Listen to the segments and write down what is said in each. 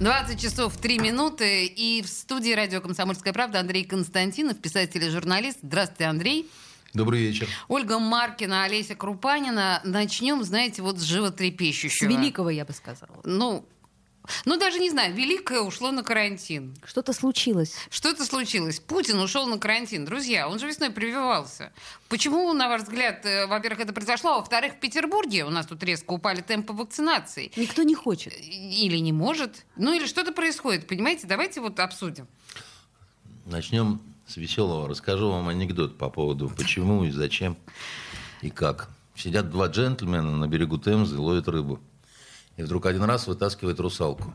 20 часов 3 минуты. И в студии радио «Комсомольская правда» Андрей Константинов, писатель и журналист. Здравствуйте, Андрей. Добрый вечер. Ольга Маркина, Олеся Крупанина. Начнем, знаете, вот с животрепещущего. С великого, я бы сказала. Ну, ну, даже не знаю, Великое ушло на карантин. Что-то случилось. Что-то случилось. Путин ушел на карантин. Друзья, он же весной прививался. Почему, на ваш взгляд, э, во-первых, это произошло, а во-вторых, в Петербурге у нас тут резко упали темпы вакцинации? Никто не хочет. Или не может. Ну, или что-то происходит, понимаете? Давайте вот обсудим. Начнем с веселого. Расскажу вам анекдот по поводу почему и зачем и как. Сидят два джентльмена на берегу Темзы, ловят рыбу. И вдруг один раз вытаскивает русалку.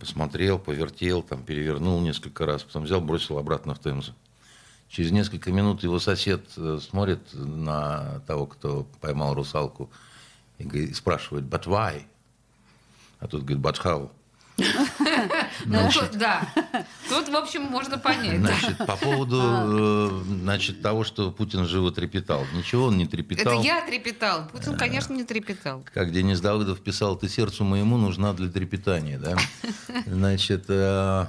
Посмотрел, повертел, там, перевернул несколько раз, потом взял, бросил обратно в Темзу. Через несколько минут его сосед э, смотрит на того, кто поймал русалку, и спрашивает, but why? А тот говорит, but how? Ну, да. Тут, в общем, можно понять. Значит, по поводу э, значит, того, что Путин живо трепетал. Ничего он не трепетал. Это я трепетал. Путин, конечно, не трепетал. Как Денис Давыдов писал, ты сердцу моему нужна для трепетания. Да? Значит, э,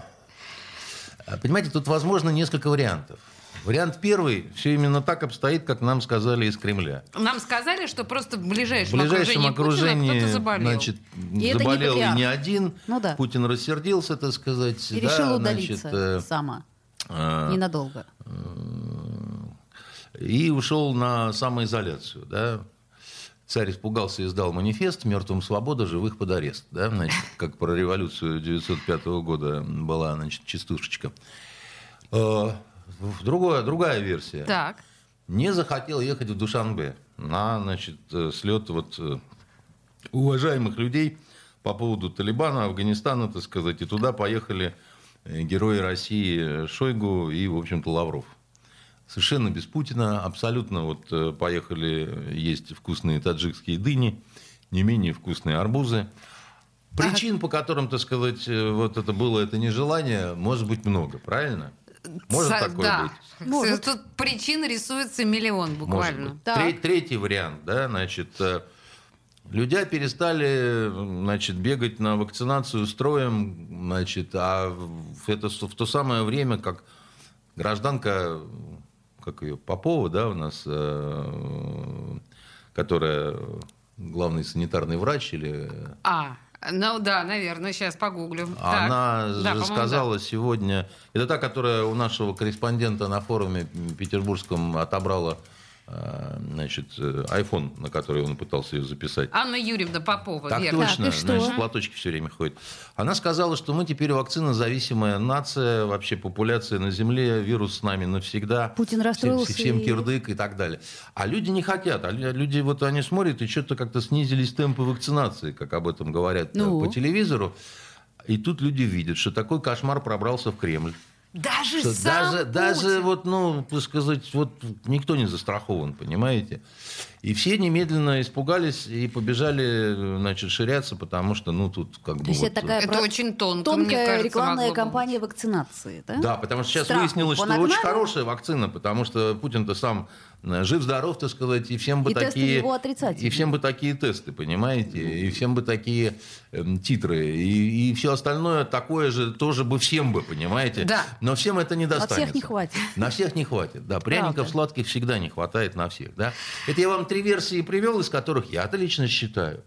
понимаете, тут возможно несколько вариантов. Вариант первый, все именно так обстоит, как нам сказали из Кремля. Нам сказали, что просто в ближайшем, В ближайшем окружении, Путина кто-то заболел. значит, И это не заболел и не один. Ну да. Путин рассердился, так сказать. И да, решил значит, удалиться э, сама. э, Ненадолго. и ушел на самоизоляцию. Да? Царь испугался и сдал манифест «Мертвым свобода, живых под арест». Да? Значит, как про революцию 1905 года была значит, частушечка. Другое, другая версия. Так. Не захотел ехать в Душанбе на значит, э, слет вот, э, уважаемых людей по поводу Талибана, Афганистана, так сказать. И туда поехали э, герои России Шойгу и, в общем-то, Лавров. Совершенно без Путина, абсолютно вот поехали есть вкусные таджикские дыни, не менее вкусные арбузы. Причин, по которым, так сказать, вот это было это нежелание, может быть много, правильно? Может Ца- такое да. быть? Может. Тут причин рисуется миллион буквально. быть. Так. Тре- Третий вариант, да, значит, э, люди перестали, значит, бегать на вакцинацию строем, значит, а это, в то самое время, как гражданка, как ее, Попова, да, у нас, э, которая главный санитарный врач или А, ну да, наверное, сейчас погуглю. Так. она Да, же по-моему, сказала сегодня, это та, которая у нашего корреспондента на форуме петербургском отобрала значит, э, iPhone, на который он пытался ее записать. да. Анна Юрьевна Попова, Так верно. точно, что? значит, платочки все время ходит. Она сказала, что мы теперь вакцинозависимая нация, вообще популяция на Земле, вирус с нами навсегда. Путин расстроился Всем, всем и- кирдык и так далее. А люди не хотят. А лю- люди, вот они смотрят, и что-то как-то снизились темпы вакцинации, как об этом говорят э, Ну? по телевизору. И тут люди видят, что такой кошмар пробрался в Кремль. Даже Что сам даже, даже Путин. вот, ну, сказать, вот никто не застрахован, понимаете? И все немедленно испугались и побежали, значит, ширяться, потому что, ну, тут как бы То есть вот... это такая Это про- очень тонко, мне тонкая кажется, рекламная кампания вакцинации, да? Да, потому что сейчас Страху выяснилось, что очень хорошая вакцина, потому что Путин-то сам жив-здоров, так сказать, и всем бы И такие... его. И всем бы такие тесты, понимаете? И всем бы такие эм, титры. И, и все остальное такое же тоже бы всем бы, понимаете? Да. Но всем это не На достанется. всех не хватит. На всех не хватит, да. Пряников Правда. сладких всегда не хватает на всех, да. Это я вам три версии привел, из которых я-то лично считаю,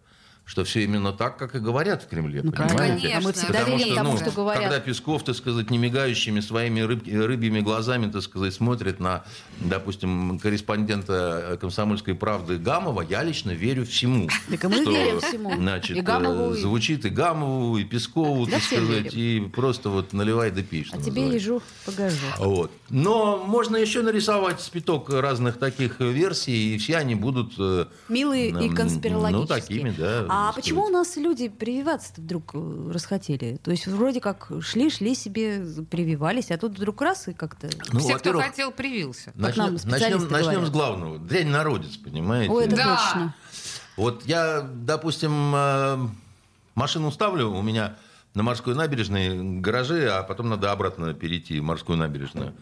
что все именно так, как и говорят в Кремле, Ну, понимаете? конечно. Мы всегда Потому верим что, тому, ну, что говорят. Когда Песков, так сказать, не мигающими своими рыб- рыбьими глазами, так сказать, смотрит на, допустим, корреспондента э, «Комсомольской правды» Гамова, я лично верю всему. Так мы что, верим всему. Значит, И Гамову, э, и- звучит и Гамову, и Пескову, Да так сказать, и просто вот наливай да пей, что А тебе ежу погожу. Вот. Но можно еще нарисовать спиток разных таких версий, и все они будут... э, Милые и м, конспирологические. Ну, такими, да. А А почему у нас люди прививаться вдруг э, расхотели? То есть вроде как шли, шли себе, прививались, а тут вдруг раз и как-то... Ну, Все, кто хотел, привился. Начнем, начнем, начнем с главного. Дрянь народец, понимаете? Ой, это Да. точно. Вот я, допустим, э, машину ставлю, у меня на морской набережной гаражи, а потом надо обратно перейти в морскую набережную.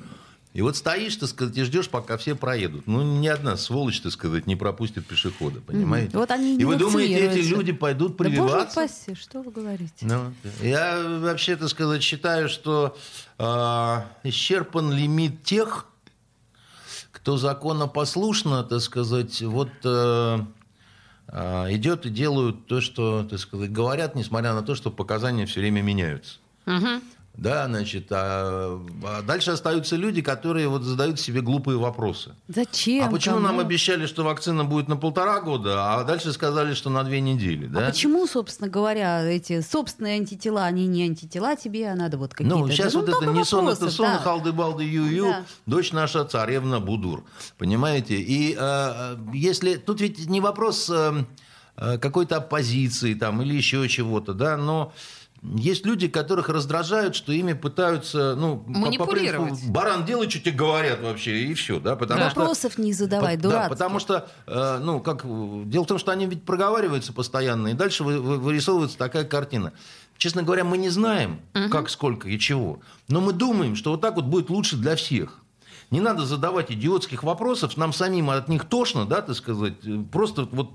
И вот стоишь, так сказать, и ждешь, пока все проедут. Ну, ни одна сволочь, так сказать, не пропустит пешехода, понимаете? Вот они И вы думаете, эти люди пойдут Да боже прививаться? упаси, что вы говорите? Ну, я вообще, так сказать, считаю, что э, исчерпан лимит тех, кто законопослушно, так сказать, вот э, э, идет и делают то, что, так сказать, говорят, несмотря на то, что показания все время меняются. Мгм. Да, значит, а, а дальше остаются люди, которые вот задают себе глупые вопросы. Зачем? а почему Кому? нам обещали, что вакцина будет на полтора года, а дальше сказали, что на две недели, да? А почему, собственно говоря, эти собственные антитела, они не антитела тебе, а надо вот какие-то... Ну, сейчас да, вот это не сон, это сон, да. халды-балды, ю-ю, Да. дочь наша царевна Будур. Понимаете? И э, если... Тут ведь не вопрос э, э, какой-то оппозиции там или еще чего-то, да, но... Есть люди, которых раздражают, что ими пытаются, ну, по- по Манипулировать. принципу, баран, делай, что тебе говорят вообще, и все, да, потому что... Вопросов не задавай, По- дурацких. Да, потому что, э, ну, как, дело в том, что они ведь проговариваются постоянно, и дальше вы- вы- вырисовывается такая картина. Честно говоря, мы не знаем, как, сколько и чего, но мы думаем, что вот так вот будет лучше для всех. Не надо задавать идиотских вопросов, нам самим от них тошно, да, так сказать, просто вот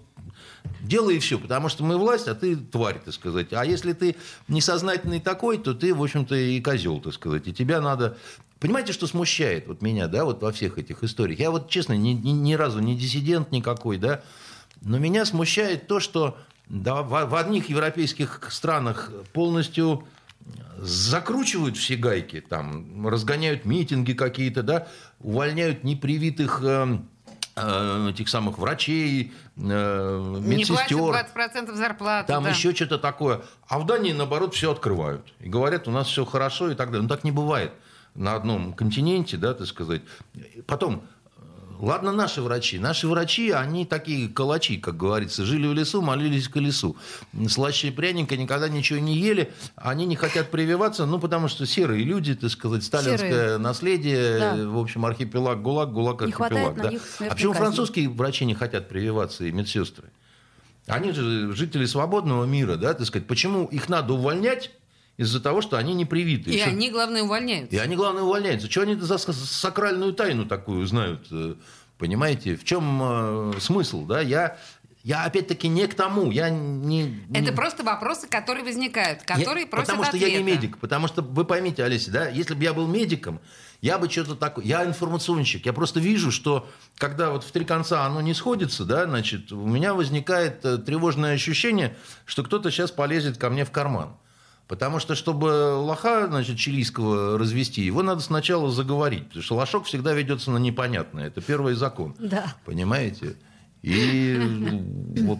делай все, потому что мы власть, а ты тварь, так сказать. А если ты несознательный такой, то ты, в общем-то, и козел, так сказать. И тебя надо... Понимаете, что смущает вот меня, да, вот во всех этих историях? Я вот, честно, ни, ни- ни разу не диссидент никакой, да, но меня смущает то, что да, в, в одних европейских странах полностью закручивают все гайки, там, разгоняют митинги какие-то, да, увольняют непривитых э, э, этих самых врачей, э, Не медсестер. 20% зарплаты. Там да. еще что-то такое. А в Дании, наоборот, все открывают. И говорят, у нас все хорошо и так далее. Ну, так не бывает на одном континенте, да, так сказать. Потом, ладно наши врачи. Наши врачи, они такие калачи, как говорится. Жили в лесу, молились к колесу. Слаще пряника, никогда ничего не ели. Они не хотят прививаться, ну, потому что серые люди, так сказать, сталинское Серые. наследие, Да. в общем, архипелаг ГУЛАГ, ГУЛАГ архипелаг. да. А почему казни. французские врачи не хотят прививаться и медсестры? Они же жители свободного мира, да, так сказать. Почему их надо увольнять из-за того, что они не привиты? И Что- они, главное, увольняются. и они, главное, увольняются. Что они за сакральную тайну такую знают? э, Понимаете? В чем э, смысл? Да? Я, я, опять-таки, не к тому. Я не, Это не- просто вопросы, которые возникают, я- которые просят Потому что я не ответа. медик. Потому что, вы поймите, Олеся, да, если бы я был медиком, я бы что-то такое... Я информационщик. Я просто вижу, что когда вот в три конца оно не сходится, да, значит, у меня возникает э, тревожное ощущение, что кто-то сейчас полезет ко мне в карман. Потому что, чтобы лоха, значит, чилийского развести, его надо сначала заговорить. Потому что лошок всегда ведется на непонятное. Это первый закон. Да. Понимаете? И вот...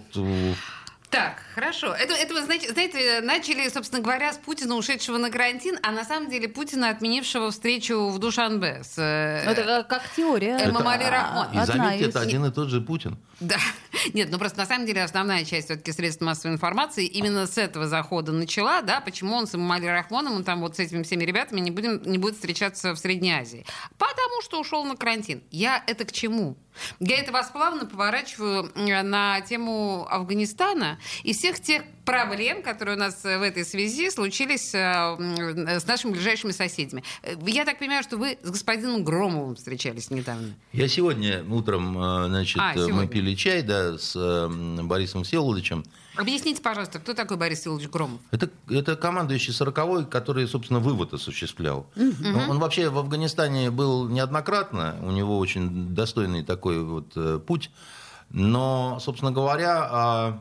Так, хорошо. Это, это вы, знаете, знаете, начали, собственно говоря, с Путина, ушедшего на карантин, а на самом деле Путина, отменившего встречу в Душанбе с... э, Ну, Это как, теория. Это- А, Рахмон. И заметьте, это один и тот же Путин. Да. Нет, ну просто на самом деле основная часть все-таки средств массовой информации именно с этого захода начала, да, почему он с Эмомали Рахмоном, он там вот с этими всеми ребятами не, будем, не будет встречаться в Средней Азии. Потому что ушел на карантин. Я это к чему? Я это вас плавно поворачиваю э, на тему Афганистана и всех тех проблем, которые у нас э, в этой связи случились э, м, с нашими ближайшими соседями. Э, Я так понимаю, что вы с господином Громовым встречались недавно. Я сегодня утром, э, значит, А, э, мы сегодня. пили чай, да, с э, Борисом Всеволодовичем. Объясните, пожалуйста, кто такой Борис Силович Громов? Это, это командующий 40-й, который, собственно, вывод осуществлял. Он, он вообще в Афганистане был неоднократно, у него очень достойный такой вот э, путь. Но, собственно говоря, а,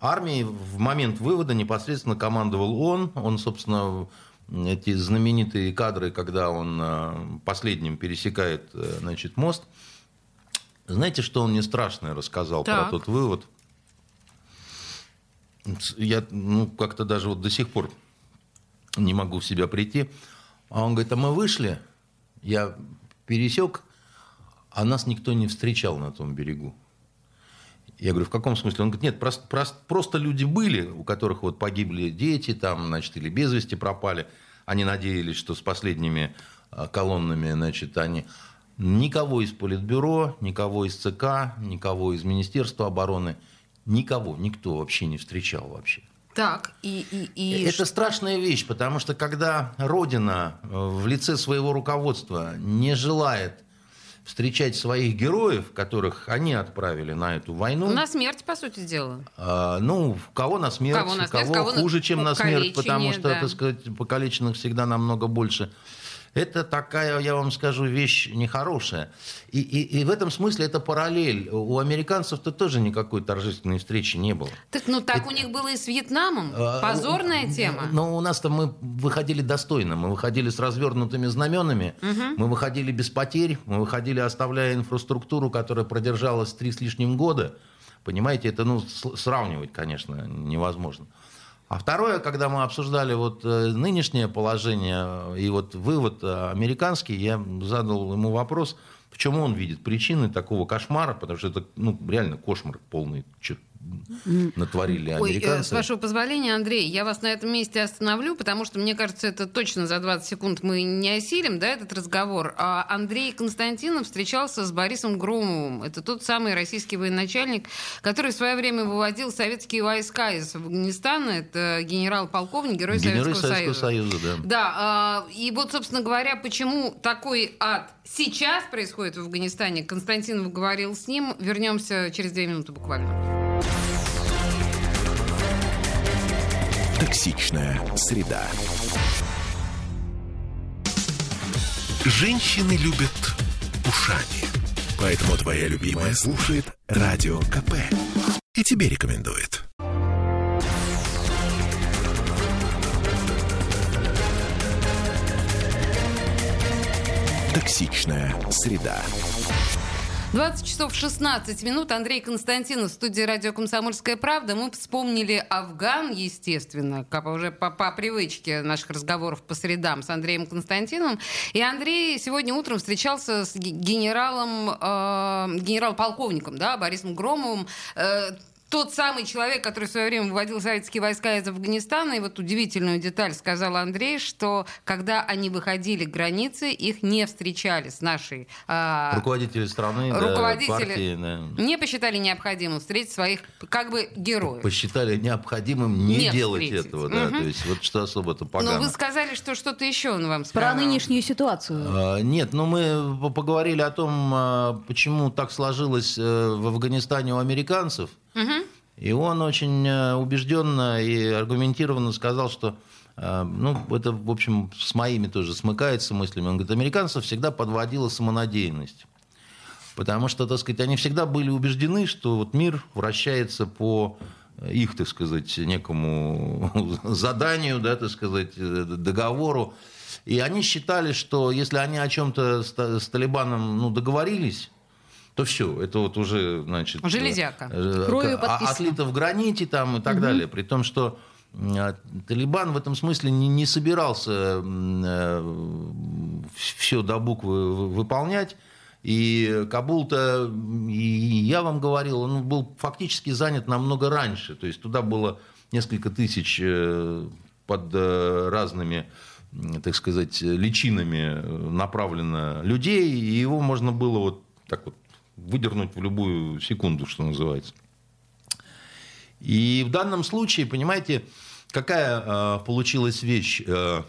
армией в момент вывода непосредственно командовал он. Он, собственно, эти знаменитые кадры, когда он э, последним пересекает э, значит, мост. Знаете, что он мне страшное рассказал Так. про тот вывод? Я ну, как-то даже вот до сих пор не могу в себя прийти. А он говорит, а мы вышли, я пересек, а нас никто не встречал на том берегу. Я говорю, в каком смысле? Он говорит, нет, просто, просто, просто люди были, у которых вот погибли дети, там, значит, или без вести пропали. Они надеялись, что с последними а, колоннами, значит, они... Никого из Политбюро, никого из ЦК, никого из Министерства обороны, никого, никто вообще не встречал вообще. Так, и... и, и... Это страшная вещь, потому что когда Родина э, в лице своего руководства не желает встречать своих героев, которых они отправили на эту войну. На смерть, по сути дела. А, ну, кого на смерть, кого, на смерть, кого, кого хуже, чем на смерть, потому что, да. так сказать, покалеченных всегда намного больше. Это такая, я вам скажу, вещь нехорошая. И, и, и в этом смысле это параллель. У американцев-то тоже никакой торжественной встречи не было. Так, ну так это... у них было и с Вьетнамом. А, Позорная тема. Но у нас-то мы выходили достойно. Мы выходили с развернутыми знаменами. Угу. Мы выходили без потерь. Мы выходили, оставляя инфраструктуру, которая продержалась три с лишним года. Понимаете, это ну, сравнивать, конечно, невозможно. А второе, когда мы обсуждали вот э, нынешнее положение и вот вывод э, американский, я задал ему вопрос, в чем он видит причины такого кошмара, потому что это ну, реально кошмар полный, натворили американцы. Ой, с вашего позволения, Андрей, я вас на этом месте остановлю, потому что, мне кажется, это точно за 20 секунд мы не осилим, да, этот разговор. А Андрей Константинов встречался с Борисом Громовым. Это тот самый российский военачальник, который в свое время выводил советские войска из Афганистана. Это генерал-полковник, герой, герой Советского, Советского Союза. Союза. Да. да, а, и вот, собственно говоря, почему такой ад сейчас происходит в Афганистане, Константинов говорил с ним. Вернемся через две минуты буквально. Токсичная среда. Женщины любят ушами. Поэтому твоя любимая слушает Радио КП. И тебе рекомендует. Токсичная среда. 20 часов 16 минут. Андрей Константинов студии радио «Комсомольская правда». Мы вспомнили Афган, естественно, как уже по, по привычке наших разговоров по средам с Андреем Константиновым. И Андрей сегодня утром встречался с генералом, э, генерал-полковником да, Борисом Громовым. Э, тот самый человек, который в свое время выводил советские войска из Афганистана, и вот удивительную деталь сказал Андрей, что когда они выходили к границе, их не встречали с нашей... Э, руководители страны, руководители да, партии, да. не посчитали необходимым встретить своих как бы героев. Посчитали необходимым не, не делать встретить. этого, да, угу. то есть вот что особо-то погано. Но вы сказали, что что-то еще он вам сказал. Про нынешнюю ситуацию. А, нет, ну мы поговорили о том, а, почему так сложилось э, в Афганистане у американцев, и он очень э, убежденно и аргументированно сказал, что э, ну, это, в общем, с моими тоже смыкается мыслями. Он говорит, американцев всегда подводила самонадеянность. Потому что, так сказать, они всегда были убеждены, что вот мир вращается по их, так сказать, некому заданию, да, так сказать, э, договору. И они считали, что если они о чем-то с, с Талибаном ну, договорились, то все, это вот уже, значит... Железяка. Э, Кровью а, отлито в граните там и так угу. далее. При том, что а, Талибан в этом смысле не, не собирался э, все до буквы выполнять. И Кабул-то, и я вам говорил, он был фактически занят намного раньше. То есть туда было несколько тысяч э, под разными так сказать, личинами направлено людей, и его можно было вот так вот выдернуть в любую секунду, что называется. И в данном случае, понимаете, какая э, получилась вещь? Э,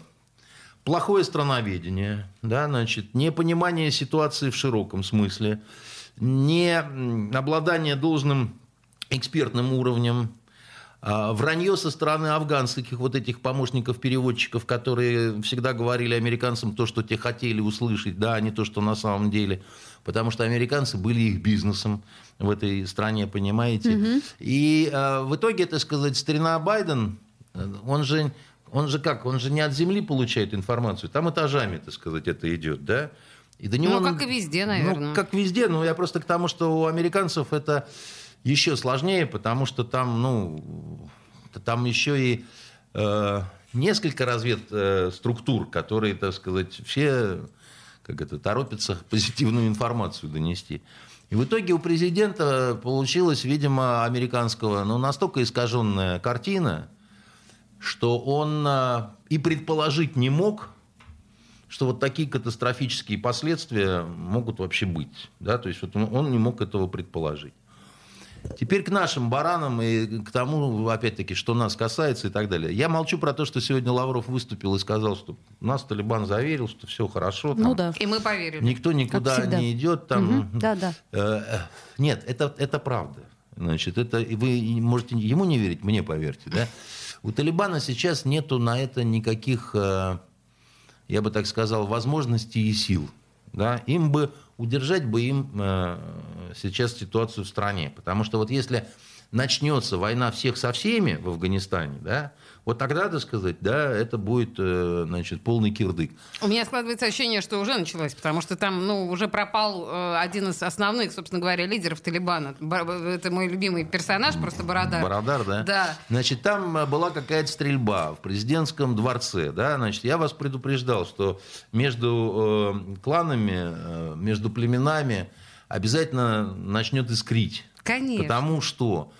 плохое страноведение, да, значит, непонимание ситуации в широком смысле, не обладание должным экспертным уровнем, вранье со стороны афганских вот этих помощников-переводчиков, которые всегда говорили американцам то, что те хотели услышать, да, а не то, что на самом деле. Потому что американцы были их бизнесом в этой стране, понимаете. Угу. И э, в итоге, так сказать, старина Байден, он же, он же как, он же не от земли получает информацию, там этажами, так сказать, это идет, да. И до него, ну, как и везде, наверное. Ну, как везде, но я просто к тому, что у американцев это еще сложнее, потому что там, ну, там еще и э, несколько разведструктур, э, которые, так сказать, все как это, торопятся позитивную информацию донести. И в итоге у президента получилась, видимо, американского, ну, настолько искаженная картина, что он а, и предположить не мог, что вот такие катастрофические последствия могут вообще быть. Да? То есть вот он не мог этого предположить. Теперь к нашим баранам и к тому, опять-таки, что нас касается и так далее. Я молчу про то, что сегодня Лавров выступил и сказал, что нас Талибан заверил, что все хорошо. Там, Ну да. И мы поверили. Никто никуда не идет. Там, Мгм. Да, да. Э, э, Нет, это, это правда. Значит, это вы можете ему не верить, мне поверьте, да? У Талибана сейчас нету на это никаких, э, я бы так сказал, возможностей и сил. Да? Им бы удержать бы им э, сейчас ситуацию в стране. Потому что вот если начнется война всех со всеми в Афганистане, да, вот тогда, так сказать, да, это будет, э, значит, полный кирдык. У меня складывается ощущение, что уже началось, потому что там, ну, уже пропал э, один из основных, собственно говоря, лидеров Талибана. Ба- Это мой любимый персонаж, просто Бородар. Барадар, да? Да. Значит, там э, была какая-то стрельба в президентском дворце, да, значит, я вас предупреждал, что между э, кланами, э, между племенами обязательно начнет искрить. Конечно. Потому что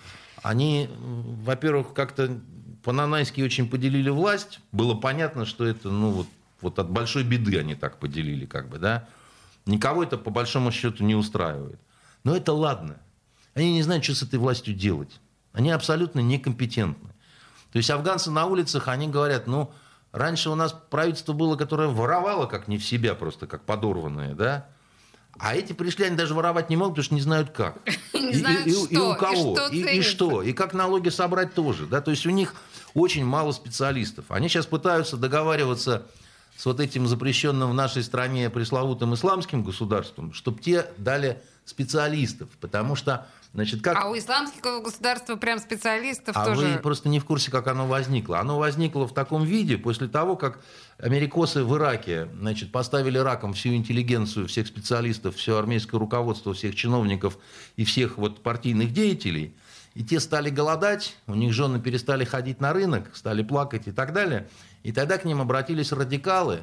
они, во-первых, как-то по-нанайски очень поделили власть. Было понятно, что это, ну, вот, вот от большой беды они так поделили, как бы, да. Никого это, по большому счету, не устраивает. Но это ладно. Они не знают, что с этой властью делать. Они абсолютно некомпетентны. То есть афганцы на улицах, они говорят, ну, раньше у нас правительство было, которое воровало как не в себя, просто как подорванное, да? А эти пришли, они даже воровать не могут, потому что не знают как. Не И- знают, и, и- что, и у кого, и что и, и что, и как налоги собрать тоже. Да? То есть у них очень мало специалистов. Они сейчас пытаются договариваться с вот этим запрещенным в нашей стране пресловутым исламским государством, чтобы те дали специалистов. Потому что, значит, как... А у исламского государства прям специалистов А тоже... вы просто не в курсе, как оно возникло. Оно возникло в таком виде после того, как америкосы в Ираке значит, поставили раком всю интеллигенцию, всех специалистов, все армейское руководство, всех чиновников и всех вот партийных деятелей. И те стали голодать, у них жены перестали ходить на рынок, стали плакать и так далее. И тогда к ним обратились радикалы,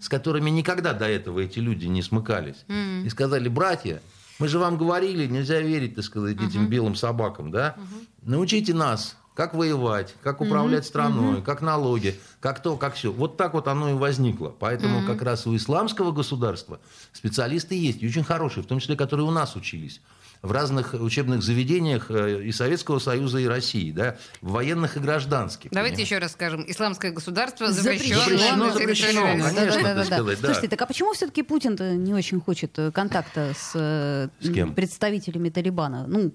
с которыми никогда до этого эти люди не смыкались. И сказали, братья, мы же вам говорили, нельзя верить, так сказать, этим белым собакам, да? Научите нас, как воевать, как управлять страной, как налоги, как то, как все. Вот так вот оно и возникло. Поэтому как раз у исламского государства специалисты есть, и очень хорошие, в том числе, которые у нас учились в разных учебных заведениях э, и Советского Союза, и России, да, в военных и гражданских. Давайте понимаете? еще раз скажем. Исламское государство Запрещено, запрещено, запрещено, конечно. России. так сказать, да. Слушайте, так а почему все-таки Путин-то не очень хочет э, контакта с, э, С кем? представителями Талибана? Ну,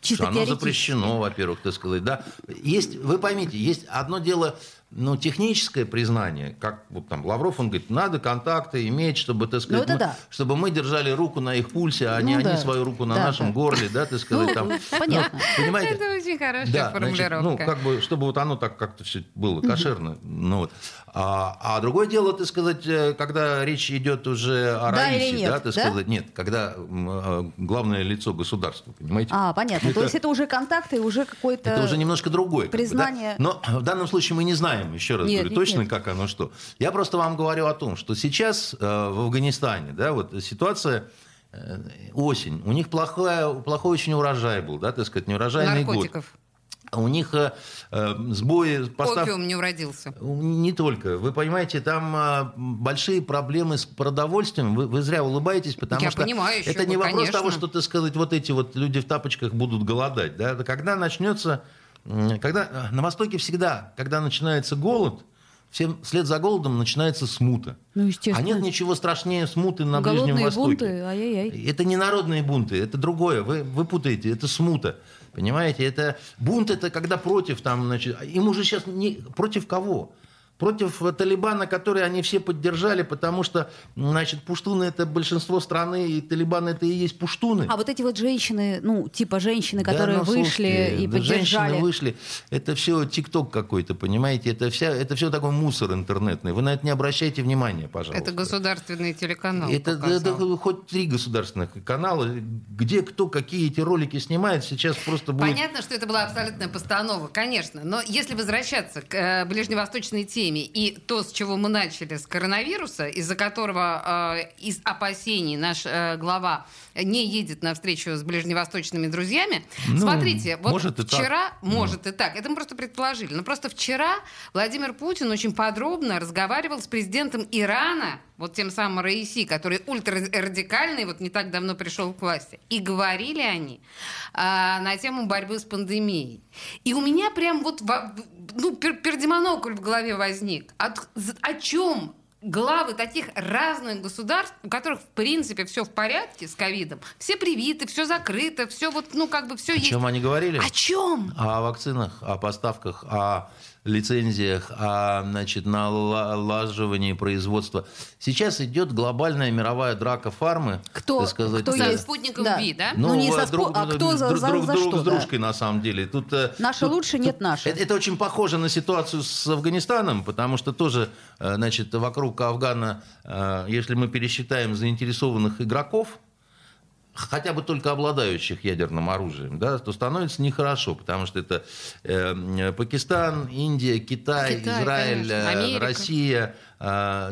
чисто Что оно запрещено, во-первых, так сказать, да. Есть, вы поймите, есть одно дело, ну, техническое признание, как вот там Лавров, он говорит, надо контакты иметь, чтобы, так сказать, это мы- да. чтобы мы держали руку на их пульсе, а не Ну они да. свою руку на Да, нашем да. горле, да, так сказать, Ну, там. понятно. Ну, понимаете? Это очень хорошая Да, значит, формулировка. ну, как бы, чтобы вот оно так как-то все было кошерно. Ну, вот. а, а другое дело, так сказать, э, когда речь идет уже о Да Раисе, или нет, да, так да? сказать, нет, когда э, главное лицо государства, понимаете? А, понятно. Это- То есть это уже контакты, уже какой-то... Это уже немножко другое. как бы, да? признание- Но в данном случае мы не знаем, еще раз Нет, говорю, нет, точно нет. как оно что. Я просто вам говорю о том, что сейчас э, в Афганистане, да, вот ситуация э, осень, у них плохая, плохой очень урожай был, да, так сказать, неурожайный год. Наркотиков. А У них э, э, сбои поставки... Опиум не уродился. Не только. Вы понимаете, там а, большие проблемы с продовольствием. Вы, вы зря улыбаетесь, потому Я что понимаю, еще это не бы, вопрос конечно. того, что, так сказать, вот эти вот люди в тапочках будут голодать. Да? Когда начнется... Когда, э, на Востоке всегда, когда начинается голод, всем вслед за голодом начинается смута. Ну, естественно. А нет ничего страшнее смуты на Ближнем Голодные Востоке. бунты, ай-яй-яй. Это не народные бунты, это другое. Вы, вы путаете, это смута. Понимаете, это бунт это когда против там, значит, им уже сейчас не против кого? Против Талибана, который они все поддержали, потому что, значит, пуштуны это большинство страны, и Талибан это и есть пуштуны. А вот эти вот женщины, ну, типа женщины, Да, которые ну, вышли слушайте, и да поддержали. Женщины вышли. Это все ТикТок какой-то, понимаете? Это, вся, это все такой мусор интернетный. Вы на это не обращайте внимания, пожалуйста. Это государственный телеканал Это да, показал. да, хоть три государственных канала, где кто какие эти ролики снимает, сейчас просто будет... Понятно, что это была абсолютная постанова, конечно. Но если возвращаться к э, ближневосточной теме, пандемии. И то, с чего мы начали, с коронавируса, из-за которого э, из опасений наш э, глава не едет на встречу с ближневосточными друзьями. Ну, Смотрите, вот может и так. вчера, может и так, это мы просто предположили, но просто вчера Владимир Путин очень подробно разговаривал с президентом Ирана, вот тем самым Раиси, который ультрарадикальный, вот не так давно пришел к власти. И говорили они а, на тему борьбы с пандемией. И у меня прям вот во- ну, пер- пердемонокль в голове возник. От- о чем главы таких разных государств, у которых, в принципе, все в порядке с ковидом, все привиты, все закрыто, все вот, ну, как бы все О есть. чем они говорили? О чем? О вакцинах, о поставках, о лицензиях, о значит, налаживании производства. Сейчас идет глобальная мировая драка фармы. Кто- так сказать, кто За спутником Да. Ви, да? Ну, не э, за спо- а кто за- друг, за- друг, за друг что, с да. дружкой, на самом деле. Тут, э, Наши тут- лучше, тут- нет наши. Это, это очень похоже на ситуацию с Афганистаном, потому что тоже, э, значит, вокруг Афгана, э, если мы пересчитаем заинтересованных игроков, хотя бы только обладающих ядерным оружием, да, то становится нехорошо, потому что это э, Пакистан, Индия, Китай, Китай, Израиль, конечно, э, Америка. Россия,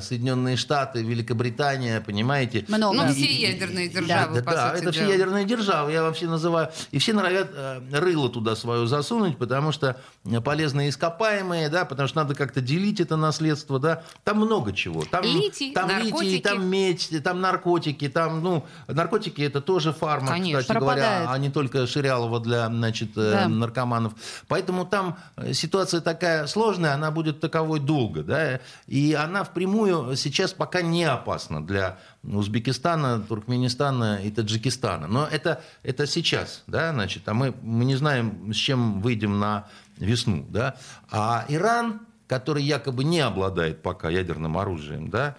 Соединенные Штаты, Великобритания, понимаете? Много. Ну, все ядерные державы, да, по да, сути это все дела. ядерные державы, я вообще называю. И все норовят э, рыло туда свое засунуть, потому что полезные ископаемые, да, потому что надо как-то делить это наследство, да. Там много чего. Там, Литий, там наркотики. литий, там медь, там наркотики, там, ну, наркотики это тоже фармак, Конечно. кстати Пропадает. говоря, а не только Ширялова для, значит, э, Да. наркоманов. Поэтому там э, ситуация такая сложная, она будет таковой долго, да, и она впрямую сейчас пока не опасна для Узбекистана, Туркменистана и Таджикистана. Но это, это сейчас, да, значит, а мы, мы не знаем, с чем выйдем на весну, да. А Иран, который якобы не обладает пока ядерным оружием, да,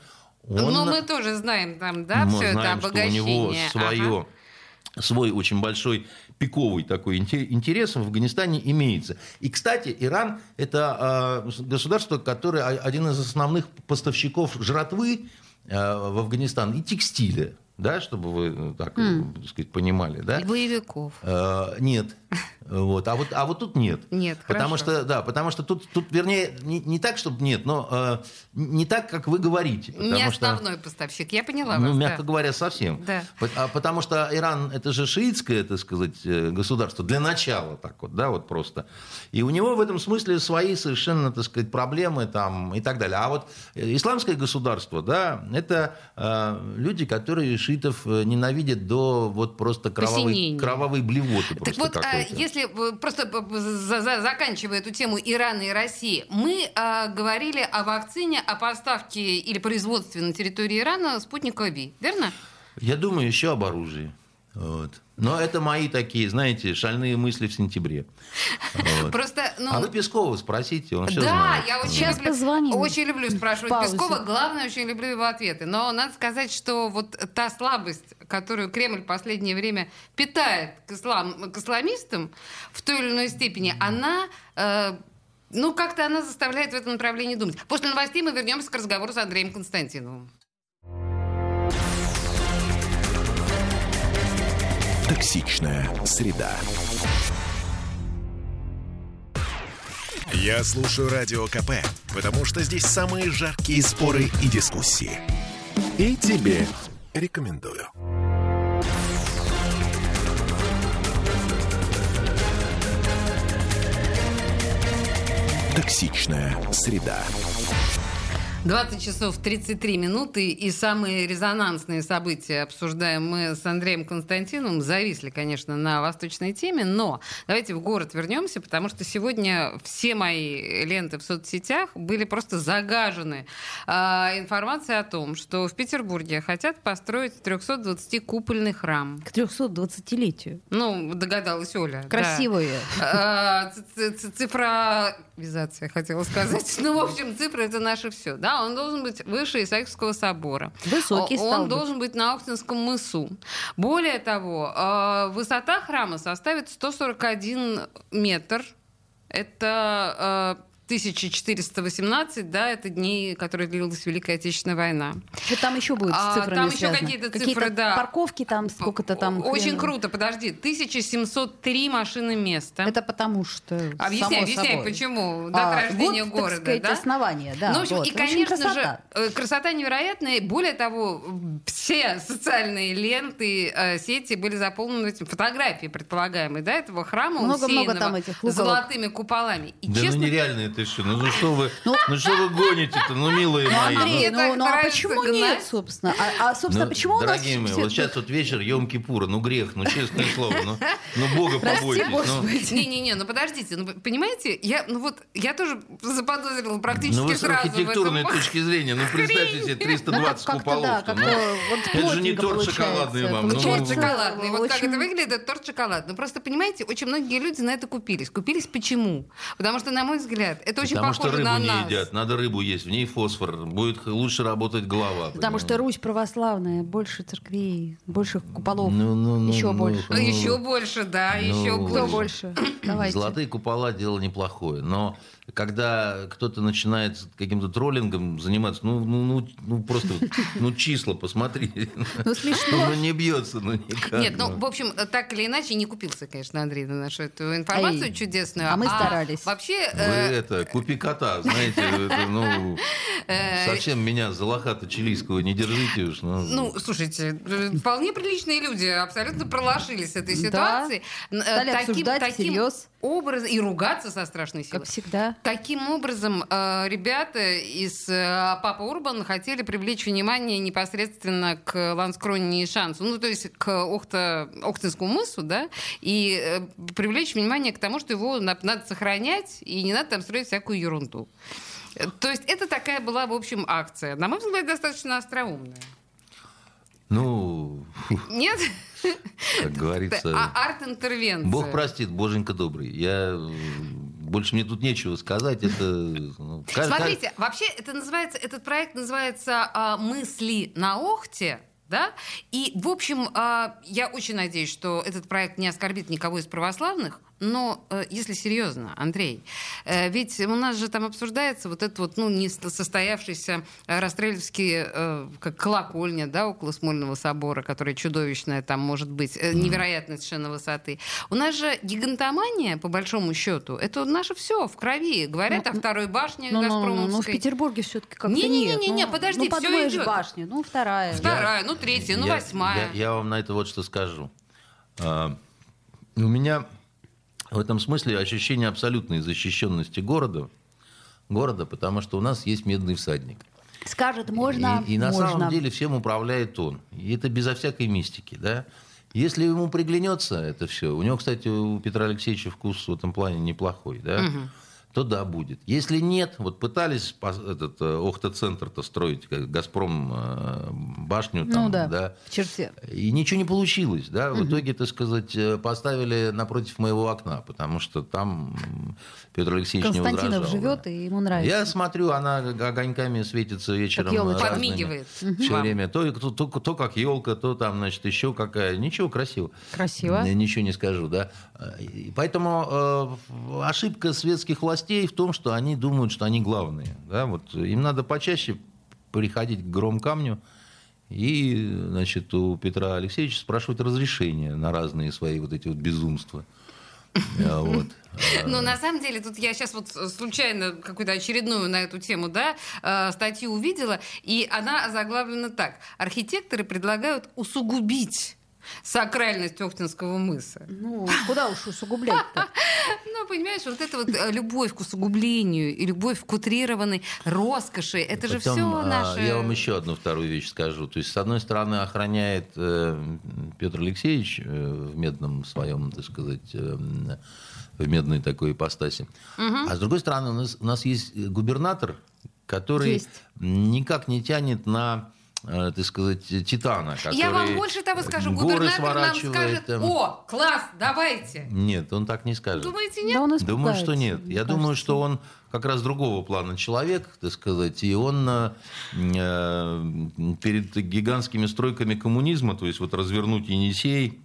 он... Но мы тоже знаем там, да, Мы все это знаем, что у него обогащение. свое, Ага. Свой очень большой пиковый такой инте- интерес в Афганистане имеется. И, кстати, Иран – это э, государство, которое один из основных поставщиков жратвы э, в Афганистан и текстиля, да, чтобы вы э, так, э, так сказать, понимали, да? И боевиков. Э, нет. Вот. А, вот, а вот тут нет. Нет, потому хорошо. что, да, потому что тут, тут вернее, не, не так, чтобы нет, но э, не так, как вы говорите. Не потому что- основной поставщик, я поняла ну, вас. мягко да. говоря, совсем. Да. А потому что Иран это же шиитское, так сказать, э, государство для начала, так вот, да, вот просто. И у него в этом смысле свои совершенно, так сказать, проблемы там и так далее. А вот э, исламское государство, да, это э, люди, которые шиитов э, ненавидят до вот просто кровавой, Посинения. кровавой блевоты. Так вот, а, если э, просто за- за- заканчивая эту тему Ирана и России, мы а, говорили о вакцине, о поставке или производстве на территории Ирана спутника Ви, верно? Я думаю еще об оружии. Вот. Но это мои такие, знаете, шальные мысли в сентябре. Вот. Просто, ну, А вы Пескова спросите, он все да, знает. я очень Сейчас люблю, позвоним. очень люблю спрашивать Паузе. Пескова. Главное, очень люблю его ответы. Но надо сказать, что вот та слабость, которую Кремль в последнее время питает к, ислам, к исламистам в той или иной степени, она э, ну, как-то она заставляет в этом направлении думать. После новостей мы вернемся к разговору с Андреем Константиновым. Токсичная среда. Я слушаю Радио КП, потому что здесь самые жаркие споры и дискуссии. И тебе рекомендую. Токсичная среда. 20 часов 33 минуты и самые резонансные события обсуждаем мы с Андреем Константиновым. Зависли, конечно, на восточной теме, но давайте в город вернемся, потому что сегодня все мои ленты в соцсетях были просто загажены а, информацией о том, что в Петербурге хотят построить 320-купольный храм. К 320-летию. Ну, догадалась Оля. да. Красивые. А, Цифровизация, хотела сказать. Ну, в общем, цифры — это наше все. Да, он должен быть выше Исаакиевского собора. Высокий Он стал быть. должен быть на Охтинском мысу. Более того, э, высота храма составит 141 метр. Это э, 1418, да, это дни, которые длилась Великая Отечественная война. Что там еще будет с А, там еще связано? какие-то цифры, Какие-то да. парковки там, сколько-то там. Очень хрен- круто, подожди. 1703 машины места. Это потому что... Объясняй, само объясняй, собой. почему. Дата А, рождения вот, города, так сказать, да? основание, да. ну, в общем, вот. и, В общем, конечно красота. же, э, красота невероятная. Более того, все социальные ленты, э, сети были заполнены этим фотографией предполагаемой, да, этого храма Много-много усеянного там этих золотыми куполами. И Да честно, ну нереально это что? Ну, ну что вы, ну, что вы гоните-то, ну милые Ну, мои. Андрей, ну, так ну, а почему гнать. нет, собственно? А, а, собственно, Ну, почему у нас... Дорогие мои, вот сейчас вот вечер Йом-Кипура, ну грех, ну честное слово, ну, ну Бога Прости, побойтесь. ну. Не-не-не, ну подождите, ну понимаете, я, ну вот, я тоже заподозрила практически Ну вы с сразу в архиитектурной этом. точки зрения, ну представьте себе 320 Ну, куполов. это же не торт шоколадный вам. ну, Торт шоколадный. Вот как это выглядит, это торт шоколадный. Просто понимаете, очень многие люди на это купились. Купились почему? Потому что, на мой взгляд, это очень Потому что похоже рыбу на не нас. едят, надо рыбу есть, в ней фосфор, будет лучше работать голова. Потому что понимаете? Русь православная, больше церквей, больше куполов. Ну, ну, ну, Еще ну, больше. Ну, еще больше, да, ну, еще Кто больше. больше? Давайте. Золотые купола дело неплохое, но когда кто-то начинает каким-то троллингом заниматься, ну, ну, ну, ну просто, ну числа посмотри, Ну, смешно. ну не бьется, ну никак. Нет, ну, в общем, так или иначе, не купился, конечно, Андрей на нашу эту информацию Ай, чудесную. а мы старались. Вообще, Вы э, это, купи кота, знаете, это, ну, Э, совсем меня за лохата чилийского не держите уж. Ну, Ну, слушайте, э, вполне приличные люди абсолютно пролошились с этой Да. ситуации. Н- э, Стали обсуждать таким всерьез. образом и ругаться со страшной силой. Как всегда. Таким образом, э, ребята из э, Папа Урбан хотели привлечь внимание непосредственно к Ланскроне и Шансу, ну, то есть к Охта, Охтинскому мысу, да, и э, привлечь внимание к тому, что его на- надо сохранять, и не надо там строить всякую ерунду. То есть это такая была, в общем, акция. На мой взгляд, достаточно остроумная. ну, Нет? как говорится, А арт-интервенция. Бог простит, Боженька добрый. Я больше мне тут нечего сказать. Это ну, Смотрите, вообще это называется, этот проект называется а, «Мысли на Охте». Да? И, в общем, а, я очень надеюсь, что этот проект не оскорбит никого из православных, но э, если серьезно, Андрей, э, ведь у нас же там обсуждается вот этот вот, ну, не состоявшийся э, расстрельский, э, как колокольня, да, около Смольного собора, которая чудовищная там может быть, невероятной совершенно высоты. У нас же гигантомания, по большому счету, это наше все в крови. Говорят Ну, о второй башне Ну, ну, ну, ну, в Газпромовской. Петербурге все-таки как-то Не-не-не-не, нет. Ну, подожди, ну, подумаешь, идёт. башня, ну, вторая. Вторая, ну третья, ну я- восьмая. Я, я вам на это вот что скажу. А, у меня в этом смысле ощущение абсолютной защищенности города, города, потому что у нас есть медный всадник. Скажет, можно, И, и на можно. самом деле всем управляет он. И это безо всякой мистики, да. Если ему приглянется это все, у него, кстати, у Петра Алексеевича вкус в этом плане неплохой, да, то да, будет. Если нет, вот пытались этот э, Охта-центр-то строить, как Газпром э, башню там, Ну да, да, в черте. и ничего не получилось, да. В итоге, так сказать, э, поставили напротив моего окна, потому что там Петр Алексеевич не Константинов возражал. живет, да. и ему нравится. Я смотрю, она огоньками светится вечером. разными. Подмигивает. Все Вам. время. То, то, то, то как елка, то там, значит, еще какая. Ничего, красиво. Красиво. Ничего не скажу, да. Поэтому э, ошибка светских властей в том, что они думают, что они главные. Да? Вот им надо почаще приходить к гром камню и, значит, у Петра Алексеевича спрашивать разрешение на разные свои вот эти вот безумства. А, Вот. Но на самом деле, тут я сейчас вот случайно какую-то очередную на эту тему, да, э, статью увидела, и она заглавлена так. Архитекторы предлагают усугубить сакральность Охтинского мыса. Ну, куда уж усугублять-то? Ну, понимаешь, вот эта вот э, любовь к усугублению и любовь к утрированной роскоши, это же все а, наше... Я вам еще одну вторую вещь скажу. То есть, с одной стороны, охраняет э, Петр Алексеевич э, в медном своем, так сказать, в медной такой ипостаси. А с другой стороны, у нас, у нас есть губернатор, который никак не тянет на так сказать, Титана. Я вам который больше того скажу, горы губернатор нам скажет, там. о, класс, давайте. Нет, он так не скажет. Думаете, нет? Да он Думаю, что нет. Я думаю, кажется. что он как раз другого плана человек, так сказать, и он э, э, перед гигантскими стройками коммунизма, то есть вот развернуть Енисей,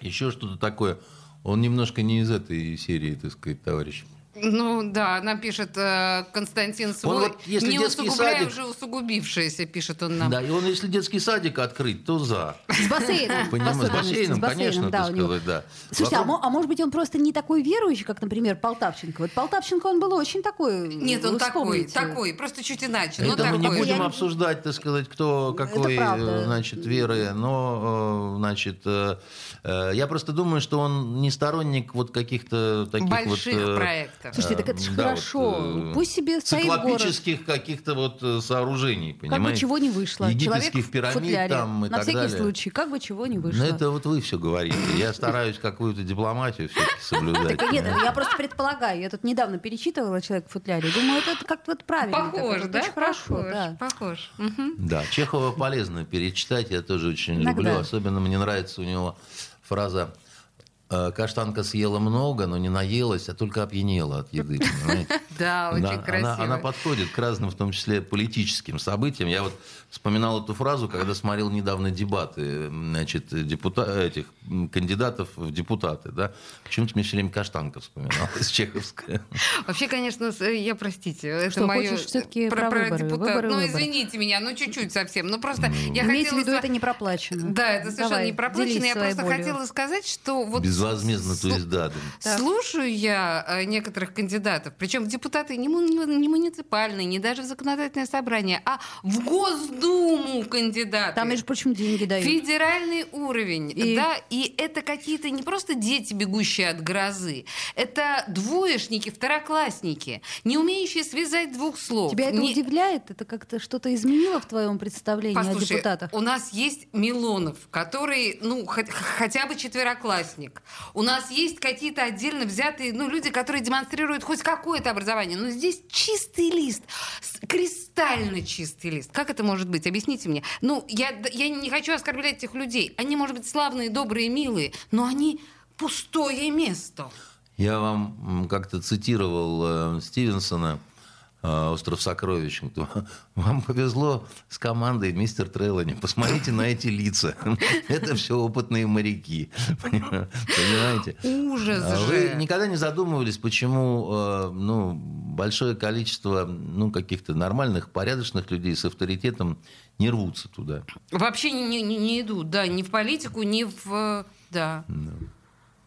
еще что-то такое, он немножко не из этой серии, так сказать, товарищ. Ну да, нам пишет э, Константин свой, вот если не детский усугубляя садик- уже усугубившееся, пишет он нам. Да, и он, если детский садик открыть, то за. С бассейном. Понимаешь, в с бассейном, с бассейном, конечно, да, сказать, да. Слушайте, а, Вокруг- а может быть он просто не такой верующий, как, например, Полтавченко? Вот Полтавченко он был очень такой. Нет, он такой, такой, просто чуть иначе. Это мы не будем обсуждать, так сказать, кто какой, э, значит, веры, но, э, значит, я просто думаю, что он не сторонник вот каких-то таких Больших вот... э, проектов. Слушайте, так это же да, хорошо. вот, э, Пусть себе стоит циклопических каких-то вот э, сооружений, Как бы понимаете? чего не вышло. Человек Египетских в пирамид футляре. там и На так всякий далее. случай. Как бы чего не Ну, вышло. это вот вы все говорите. Я стараюсь какую-то дипломатию все-таки соблюдать. Так нет, я просто предполагаю. Я тут недавно перечитывала «Человек в футляре». Думаю, это, как-то вот правильно. Похож, да? Очень хорошо, да. похож. Да, Чехова полезно перечитать, я тоже очень Иногда. люблю. Особенно мне нравится у него фраза «Каштанка съела много, но не наелась, а только опьянела от еды». Понимаете? Да, очень красиво. Она, подходит к разным, в том числе политическим событиям. Я вот вспоминал эту фразу, когда смотрел недавно дебаты значит, депута- этих кандидатов в депутаты. Да? Почему-то мне все время Каштанка вспоминалась, чеховская. Вообще, конечно, э, я простите, это Что, мое хочешь всё-таки про выборы, депутат- выборы, Ну, извините меня, ну чуть-чуть совсем. Ну просто я Имейте в хотела... виду, это не проплачено. Да, это совершенно не проплачено. Я просто хотела сказать, что вот... Безвозмездно, то есть да. да. Слушаю я э, некоторых кандидатов, причем депутаты не, не муниципальные, не даже в законодательное собрание, а в Госдуму кандидаты. Там, между прочим, деньги дают. Федеральный уровень, И- да, и это какие-то не просто дети, бегущие от грозы, это двоечники, второклассники, не умеющие связать двух слов. Тебя это Не- удивляет? Это как-то что-то изменило в твоем представлении о Послушай, депутатах? у нас есть Милонов, который, ну, хот- хотя бы четвероклассник. У нас есть какие-то отдельно взятые, ну, люди, которые демонстрируют хоть какое-то образование. Но здесь чистый лист, кристально чистый лист. Как это может быть? Объясните мне. Ну, я, я не хочу оскорблять этих людей. Они, может быть, славные, добрые, милые, но они пустое место. Я вам как-то цитировал э, Стивенсона «Остров сокровищ». Вам повезло с командой, мистер Треллани. Посмотрите на эти лица. Это все опытные моряки. Понимаете? Ужас А же. Вы никогда не задумывались, почему э, ну, большое количество ну, каких-то нормальных, порядочных людей с авторитетом не рвутся туда? Вообще не, не- не- не идут, да, ни в политику, ни в... э, Да.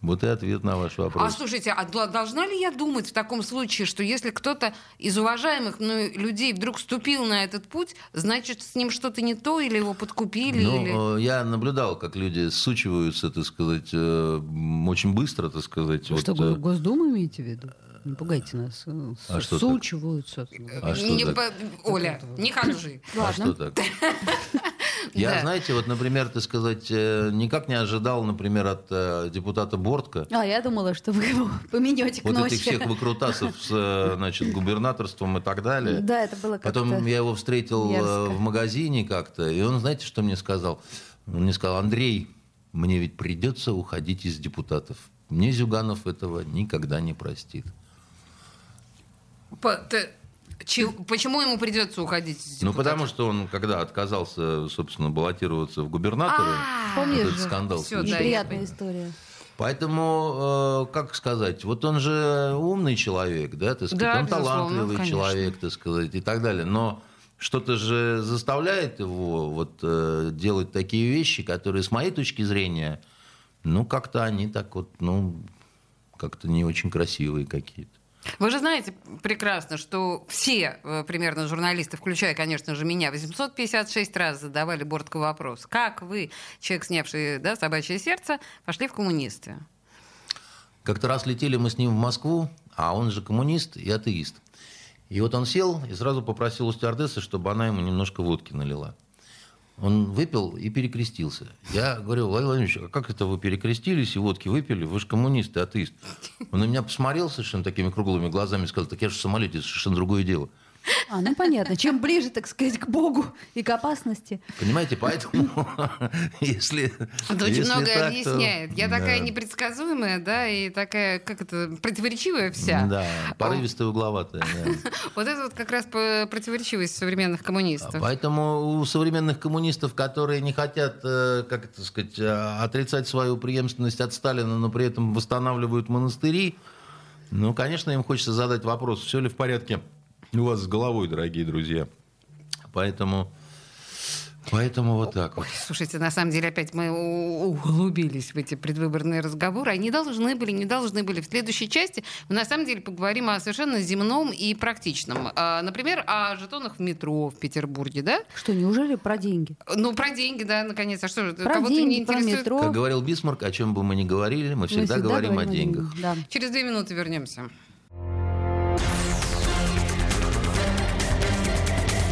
Вот и ответ на ваш вопрос. А слушайте, а должна ли я думать в таком случае, что если кто-то из уважаемых мной людей вдруг вступил на этот путь, значит, с ним что-то не то, или его подкупили, или... Ну, э, я наблюдал, как люди сучиваются, так сказать, э, очень быстро, так сказать. Вы вот, что, э, Го- Госдуму имеете в виду? Не пугайте нас. А что так? Сучиваются. А что Не так? Оля, не ханжи. А что так? Я, Да. знаете, вот, например, так сказать, э, никак не ожидал, например, от э, депутата Бортко, А, я думала, что вы его поменете к вот ночи. этих всех выкрутасов с, э, значит, губернаторством и так далее. Да, это было как-то... Потом я его встретил мерзко. в магазине как-то, и он, знаете, что мне сказал? Он мне сказал, Андрей, мне ведь придется уходить из депутатов. Мне Зюганов этого никогда не простит. По- ты- че- Почему ему придется уходить из Ну, потому что он, когда отказался, собственно, баллотироваться в губернаторы, А, Помнишь этот скандал случился. да, история. Поэтому, э, как сказать, вот он же умный человек, да, так сказать, Да, он талантливый конечно. человек, так сказать, и так далее. Но что-то же заставляет его вот э, делать такие вещи, которые, с моей точки зрения, ну, как-то они так вот, ну, как-то не очень красивые какие-то. Вы же знаете прекрасно, что все э, примерно журналисты, включая, конечно же, меня, 856 раз задавали Бортко вопрос. Как вы, человек, снявший да, собачье сердце, пошли в коммунисты? Как-то раз летели мы с ним в Москву, а он же коммунист и атеист. И вот он сел и сразу попросил у стюардессы, чтобы она ему немножко водки налила. Он выпил и перекрестился. Я говорю, Владимир Владимирович, а как это вы перекрестились и водки выпили? Вы же коммунист и атеист. Он на меня посмотрел совершенно такими круглыми глазами и сказал, так я же в самолете, совершенно другое дело. А, ну понятно. Чем ближе, так сказать, к Богу и к опасности. Понимаете, поэтому если... Это очень многое объясняет. Я такая непредсказуемая, да, и такая, как это, противоречивая вся. Да, порывистая, угловатая. да. Вот это вот как раз противоречивость современных коммунистов. Поэтому у современных коммунистов, которые не хотят, э, как это сказать, э, отрицать свою преемственность от Сталина, но при этом восстанавливают монастыри, Ну, конечно, им хочется задать вопрос, все ли в порядке у вас с головой, дорогие друзья. Поэтому, поэтому вот так вот. Ой, слушайте, на самом деле опять мы углубились в эти предвыборные разговоры. Они должны были, не должны были. В следующей части мы на самом деле поговорим о совершенно земном и практичном. А, Например, о жетонах в метро в Петербурге, да? Что, неужели про деньги? Ну, про деньги, да, наконец. А что же, Про кого-то деньги, не про интересует? метро. Как говорил Бисмарк, о чем бы мы ни говорили, мы Мы всегда, говорим, о деньгах. Да. Через две минуты вернемся.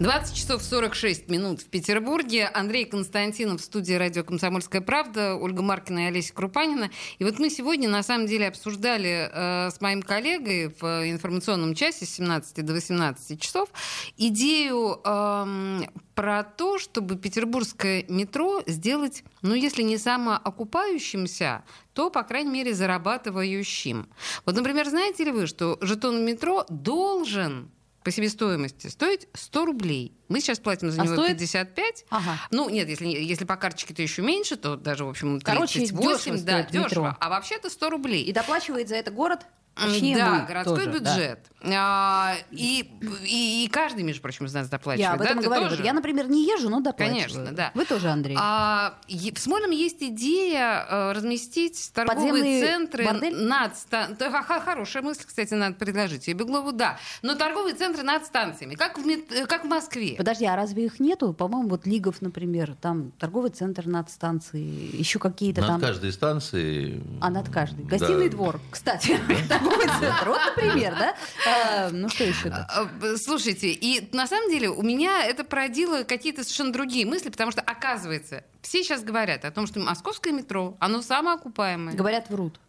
20 часов 46 минут в Петербурге. Андрей Константинов в студии радио «Комсомольская правда», Ольга Маркина и Олеся Крупанина. И вот мы сегодня, на самом деле, обсуждали э, с моим коллегой в информационном часе с 17 до 18 часов идею эм, про то, чтобы петербургское метро сделать, ну, если не самоокупающимся, то, по крайней мере, зарабатывающим. Вот, например, знаете ли вы, что жетон метро должен по себестоимости стоить 100 рублей. Мы сейчас платим за А него стоит? 55. Ага. Ну, нет, если, если по карточке, то еще меньше, то даже, в общем, 38. Короче, дешево да, стоит дешево. А вообще-то 100 рублей. И доплачивает за это город? Точнее, да, городской тоже, да. бюджет. А, и, и, и каждый, между прочим, из нас доплачивает. Я об да? этом Ты говорю. тоже? Я, например, не езжу, но доплачиваю. Конечно, да. Вы тоже, Андрей. А, е- в Смольном есть идея э, разместить торговые Подземный центры бордель? над ста- да, ха- ха- Хорошая мысль, кстати, надо предложить. И Беглову, да. Но торговые центры над станциями, как в, мет- э, как в Москве. Подожди, а разве их нету? По-моему, вот Лигов, например, там торговый центр над станцией, еще какие-то Над там... каждой станцией... А над каждой. да. Гостиный двор, кстати. Вот, например, да? А, Ну, что еще-то? А, Слушайте, и на самом деле у меня это породило какие-то совершенно другие мысли, потому что, оказывается, все сейчас говорят о том, что московское метро, оно самоокупаемое. Говорят, врут.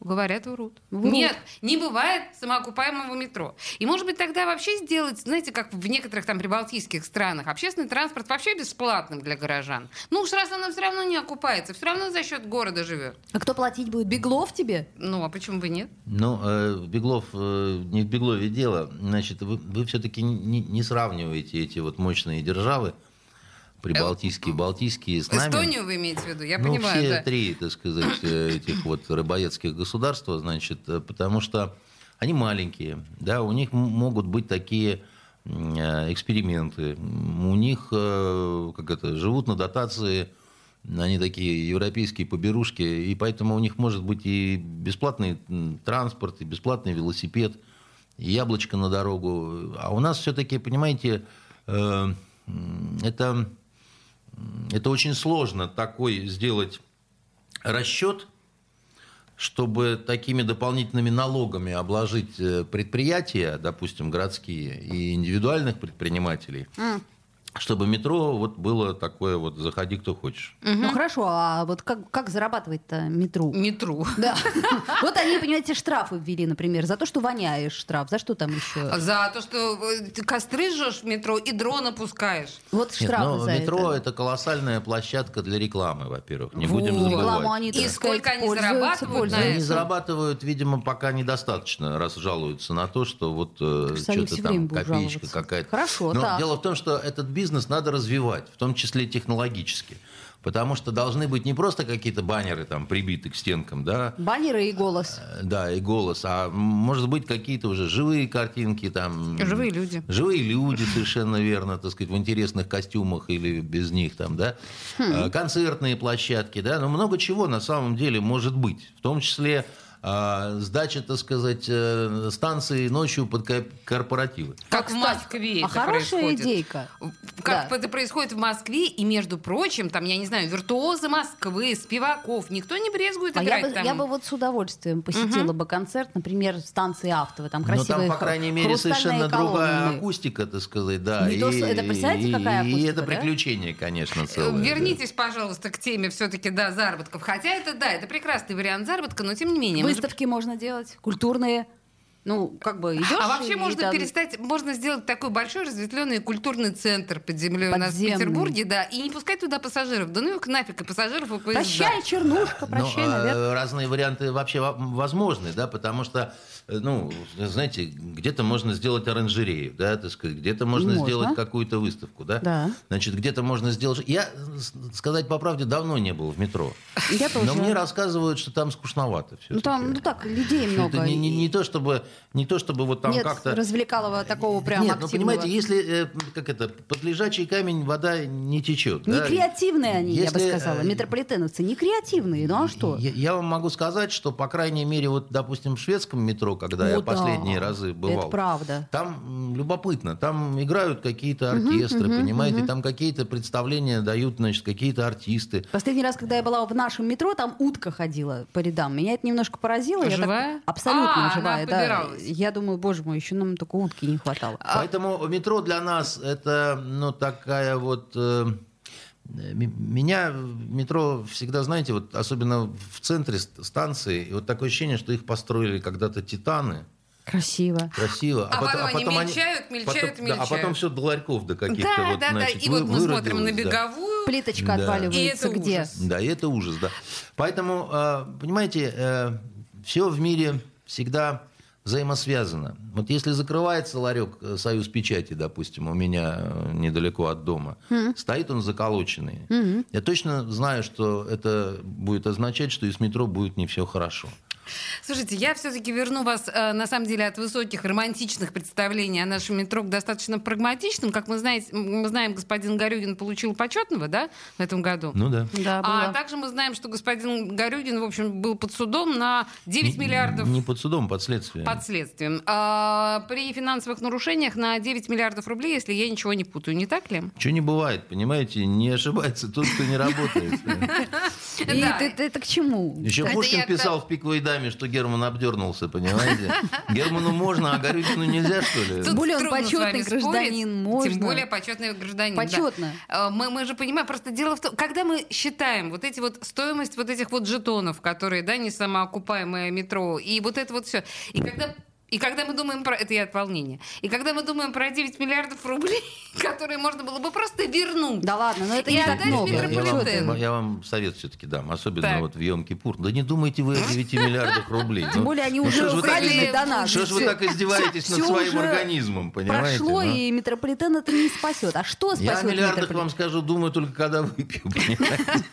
Говорят, врут. Врут. Нет, не бывает самоокупаемого метро. И, может быть, тогда вообще сделать, знаете, как в некоторых там прибалтийских странах, общественный транспорт вообще бесплатным для горожан. Ну уж раз оно все равно не окупается, все равно за счет города живет. А кто платить будет? Беглов тебе? Ну, а почему бы нет? Ну, э, Беглов, э, не в Беглове дело. Значит, вы, вы все-таки не, не сравниваете эти вот мощные державы, прибалтийские, балтийские, с нами. Эстонию вы имеете в виду? Я ну, понимаю, все да. три, так сказать, э, этих вот рыбоедских государства, значит, э, потому что они маленькие, да, у них могут быть такие э, эксперименты, у них, как это, живут на дотации, они такие европейские поберушки, и поэтому у них может быть и бесплатный транспорт, и бесплатный велосипед, и яблочко на дорогу. А у нас все-таки, понимаете, это это очень сложно такой сделать расчет, чтобы такими дополнительными налогами обложить э, предприятия, допустим, городские и индивидуальных предпринимателей, чтобы метро вот было такое вот «заходи, кто хочешь». Ну хорошо, а вот как, как зарабатывать-то метро? Метро. Да. Вот они, понимаете, штрафы ввели, например, за то, что воняешь штраф. За что там еще? За то, что ты костры жжешь в метро и дрона пускаешь. Вот Нет, штрафы но за метро это. это. колоссальная площадка для рекламы, во-первых. Не будем забывать. они, И сколько они зарабатывают. Они зарабатывают, видимо, пока недостаточно, раз жалуются на то, что вот э, что-то там копеечка какая-то. Хорошо, Но так. дело в том, что этот бизнес надо развивать, в том числе технологически. Потому что должны быть не просто какие-то баннеры там прибиты к стенкам, да, Баннеры и голос. э, да, и голос, а может быть какие-то уже живые картинки там. Живые люди. Живые люди, совершенно верно, так сказать, в интересных костюмах или без них там, да. Э, Концертные площадки, да, но много чего на самом деле может быть. В том числе а, сдача, так сказать, э, станции ночью под ко- корпоративы. Как в Москве а это хорошая происходит. идейка. Как Да. это происходит в Москве, и, между прочим, там, я не знаю, виртуозы Москвы, спиваков, никто не брезгует А я играть бы, там. я бы вот с удовольствием посетила бы концерт, например, в станции Автово. Там Но красивые там, по крайней мере, совершенно другая колонны. акустика, так сказать, да. Не то, что- это представляете, и- какая И акустика, это да? приключение, конечно, целое. да. Вернитесь, пожалуйста, к теме все-таки, да, заработков. Хотя это, да, это прекрасный вариант заработка, но тем не менее. Выставки можно делать, культурные. Ну, как бы идешь. А вообще и можно там- перестать, можно сделать такой большой разветвленный культурный центр под землей у нас в Подземный. Петербурге, да, и не пускать туда пассажиров. Да ну их нафиг, и пассажиров, и поезда. Прощай, чернушка, прощай, Ну, а, наверное. разные варианты вообще во- возможны, да, потому что, э, ну, знаете, где-то можно сделать оранжерею, да, так сказать, где-то можно, Можно. сделать какую-то выставку, да. Да. Значит, где-то можно сделать... Я, сказать по правде, давно не был в метро. Я тоже. Но мне рассказывают, что там скучновато все. Ну, там, ну так, людей много. Это не, не- не то, чтобы, не то, чтобы вот там Нет как-то... развлекалого такого прям Нет, ну активного. понимаете, если, э, как это, под лежачий камень вода не течет. Не да. креативные они, я бы Если, сказала. э, Метрополитеновцы не креативные, ну а что? Я, я вам могу сказать, что, по крайней мере, вот, допустим, в шведском метро, когда я О, да. последние разы бывал, Это правда. там любопытно, там играют какие-то оркестры, понимаете, там какие-то представления дают, значит, какие-то артисты. Последний раз, когда я была в нашем метро, там утка ходила по рядам. Меня это немножко поразило. Я так- Живая? Абсолютно А, живая, она да. Побиралась. Я думаю, боже мой, еще нам только утки не хватало. Поэтому метро для нас это, ну, такая вот... э, меня в метро всегда, знаете, вот особенно в центре ст- станции, и вот такое ощущение, что их построили когда-то титаны. Красиво. Красиво. А потом они мельчают, мельчают, потом, да, а мельчают. потом все до ларьков до каких-то Да, вот, да, да. значит, И вот вы- мы смотрим на выродилось, да. беговую. Плиточка Да. И отваливается это где? ужас. Да, и это ужас, да. Поэтому, э, понимаете, все в мире всегда взаимосвязано. Вот если закрывается ларек э, «Союз печати», допустим, у меня э, недалеко от дома, стоит он заколоченный. Я точно знаю, что это будет означать, что и с метро будет не все хорошо. Слушайте, я все-таки верну вас, э, на самом деле, от высоких романтичных представлений о нашем метро к достаточно прагматичным. Как мы, знаете, мы знаем, господин Горюгин получил почетного, да, в этом году. Ну да. Да, А также мы знаем, что господин Горюгин, в общем, был под судом на 9 миллиардов Не под судом, под следствием. под следствием. А, при финансовых нарушениях на 9 миллиардов рублей, если я ничего не путаю, не так ли? Чего не бывает, понимаете, не ошибается тот, кто не работает. И это к чему? Еще Это Пушкин я писал в «Пиковой даме», что Герман обдернулся, понимаете? Герману можно, а Горюгину нельзя, что ли? Тут более он почетный гражданин, можно. Тем более почетный гражданин. да. Почетно. А, Мы, мы же понимаем, просто дело в том, когда мы считаем вот эти вот стоимость вот этих вот жетонов, которые, да, не самоокупаемое метро, и вот это вот все, и когда и когда мы думаем про... Это я от волнения. И когда мы думаем про 9 миллиардов рублей, которые можно было бы просто вернуть. Да ладно, но это И не так много. Я, вам, я вам совет все-таки дам, особенно Так. вот в Йом-Кипур. Да не думайте вы о 9 миллиардах рублей. Тем Ну, более они ну уже что ж вы так украдены до нас. Что ж вы так издеваетесь над своим организмом, понимаете? Прошло, ну? и метрополитен это не спасет. А что Я о спасет миллиардах вам скажу, думаю только когда выпью, понимаете?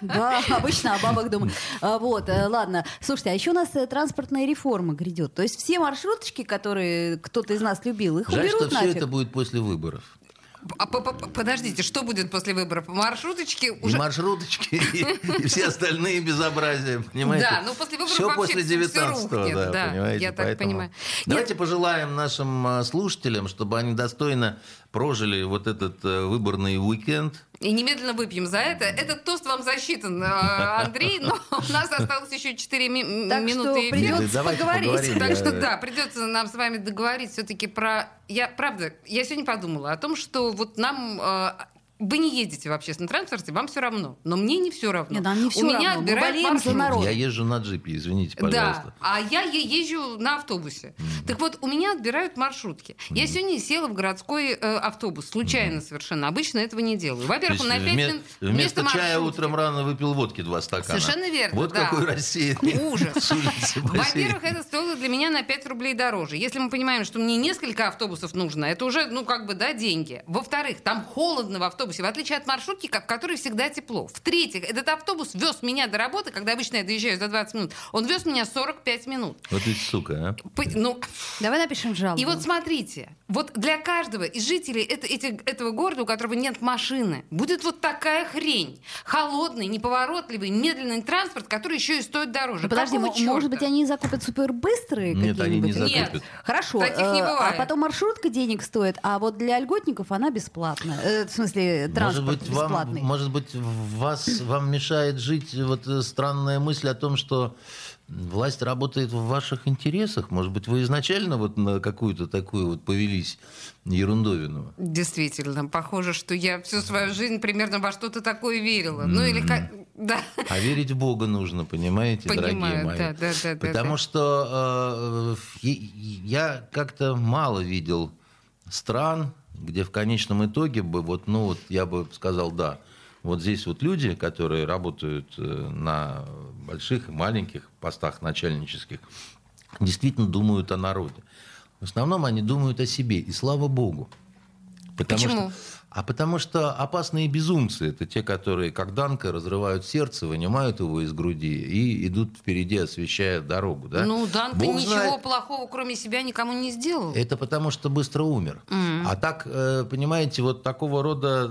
Да, обычно о бабах думаю. А, Вот, э, ладно. Слушайте, а еще у нас э, транспортная реформа грядет. То есть все маршруточки, которые кто-то из нас любил, их Жаль, что уберут все нафиг. это будет после выборов. А, по- по- подождите, что будет после выборов? Маршруточки И уже... маршруточки, и, и все остальные безобразия, понимаете? Да, ну, после выборов Все вообще после всё 19 рухнет, да, да, понимаете? я так Поэтому понимаю. Давайте пожелаем нашим а, слушателям, чтобы они достойно прожили вот этот э, выборный уикенд. И немедленно выпьем за это. Этот тост вам засчитан, э, Андрей, но у нас осталось еще 4 ми- Так минуты что эфира. придется Да, давайте поговорить. поговорим. Так что да, придется нам с вами договорить все-таки про... Я, правда, я сегодня подумала о том, что вот нам... вы не ездите в общественном транспорте, вам все равно. Но мне не все равно. Нет, нам не всё У меня равно. Мы отбирают маршрут. народ. Я езжу на джипе, извините, пожалуйста. Да, а я е- езжу на автобусе. Так вот, у меня отбирают маршрутки. Я сегодня села в городской э, автобус, случайно совершенно. Обычно этого не делаю. Во-первых, он на 5 вме- минут вместо чая утром рано выпил водки два стакана. Совершенно верно, Вот да. какой рассеянный. Ужас. Во-первых, это стоило для меня на 5 рублей дороже. Если мы понимаем, что мне несколько автобусов нужно, это уже, ну, как бы, да, деньги. Во-вторых, там холодно в автобусе, в отличие от маршрутки, в которой всегда тепло. В-третьих, этот автобус вез меня до работы, когда обычно я доезжаю за 20 минут, он вез меня 45 минут. Вот ведь сука, а. П- Ну, Давай напишем жалобу. и вот смотрите, вот для каждого из жителей это- эти- этого города, у которого нет машины, будет вот такая хрень. Холодный, неповоротливый, медленный транспорт, который еще и стоит дороже. Ну, подожди, Какого может быть, они закупят супербыстрые Нет, они не какие-нибудь? закупят. Нет. Хорошо, Таких не э, а бывает. потом маршрутка денег стоит, а вот для льготников она бесплатная. Э, в смысле, Может транспорт быть, вам, бесплатный. может быть, вас, вам мешает жить вот э, странная мысль о том, что власть работает в ваших интересах. Может быть, вы изначально вот на какую-то такую вот повелись ерундовину. Действительно, похоже, что я всю свою жизнь примерно во что-то такое верила. Ну или как... Да. А верить в Бога нужно, понимаете, дорогие Понимаю, мои. да, да, да, да, Потому да. что э, я как-то мало видел стран, где в конечном итоге бы, вот, ну вот я бы сказал, да, вот здесь вот люди, которые работают э, на больших и маленьких постах начальнических, действительно думают о народе. В основном они думают о себе, и слава Богу. Потому Почему? Что, а потому что опасные безумцы – это те, которые, как Данка, разрывают сердце, вынимают его из груди и идут впереди, освещая дорогу. Да? Ну, Данка Бог ничего знает. плохого, кроме себя, никому не сделал. Это потому что быстро умер. А так, э, понимаете, вот такого рода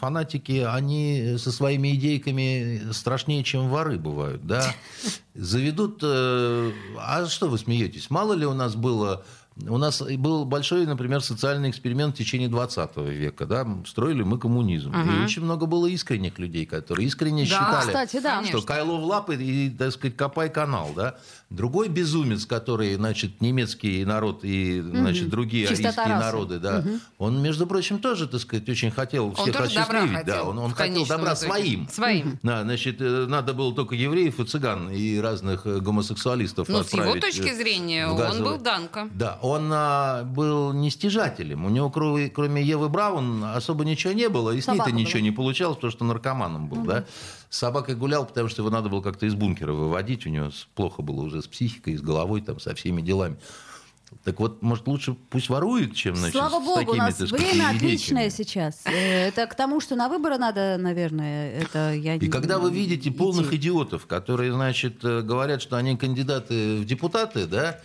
фанатики, они со своими идейками страшнее, чем воры бывают, да? Заведут... э, А что вы смеетесь? Мало ли у нас было... У нас был большой, например, социальный эксперимент в течение 20 века. Да? Строили мы коммунизм. И очень много было искренних людей, которые искренне Да, считали, кстати, да. что Кайло в лапы и, так сказать, копай канал. Да? Другой безумец, который, значит, немецкий народ и, значит, другие Чистота арийские расы. народы, да, он, между прочим, тоже, так сказать, очень хотел всех добра осчастливить. хотел. да, он, он хотел добра итоге. своим. Своим. Да, значит, э, надо было только евреев и цыган и разных э, гомосексуалистов Ну, с его отправить, точки э, зрения, он был Данка. Да, он а, был не стяжателем. У него, кроме, кроме Евы Браун, особо ничего не было. И с ней-то ничего не получалось, потому что наркоманом был, да. С собакой гулял, потому что его надо было как-то из бункера выводить. У него плохо было уже с психикой, с головой, там, со всеми делами. Так вот, может, лучше пусть ворует, чем, значит, Слава с богу, у такими, нас так сказать, время отличное сейчас. Э, Это к тому, что на выборы надо, наверное, это я И не- когда вы видите полных идти. идиотов, которые, значит, э, говорят, что они кандидаты в депутаты, да,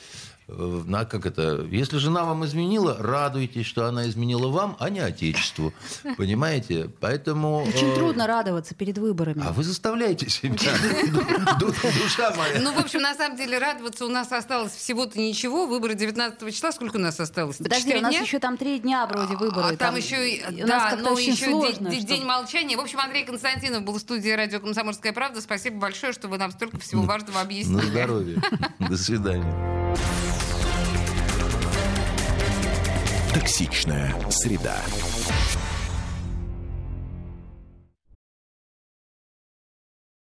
на как это? Если жена вам изменила, радуйтесь, что она изменила вам, а не отечеству. Понимаете? Поэтому... Очень э, трудно радоваться перед выборами. А вы заставляете себя. Ду- Душа моя. Ну, в общем, на самом деле, радоваться у нас осталось всего-то ничего. Выборы 19 числа. Сколько у нас осталось? Подожди, у нас еще там три дня вроде выборы. А там, еще, да, как-то ну очень еще сложно. день, молчания. В общем, Андрей Константинов был в студии радио «Комсомольская правда». Спасибо большое, что вы нам столько всего важного На объяснили. здоровье. До свидания. Токсичная среда.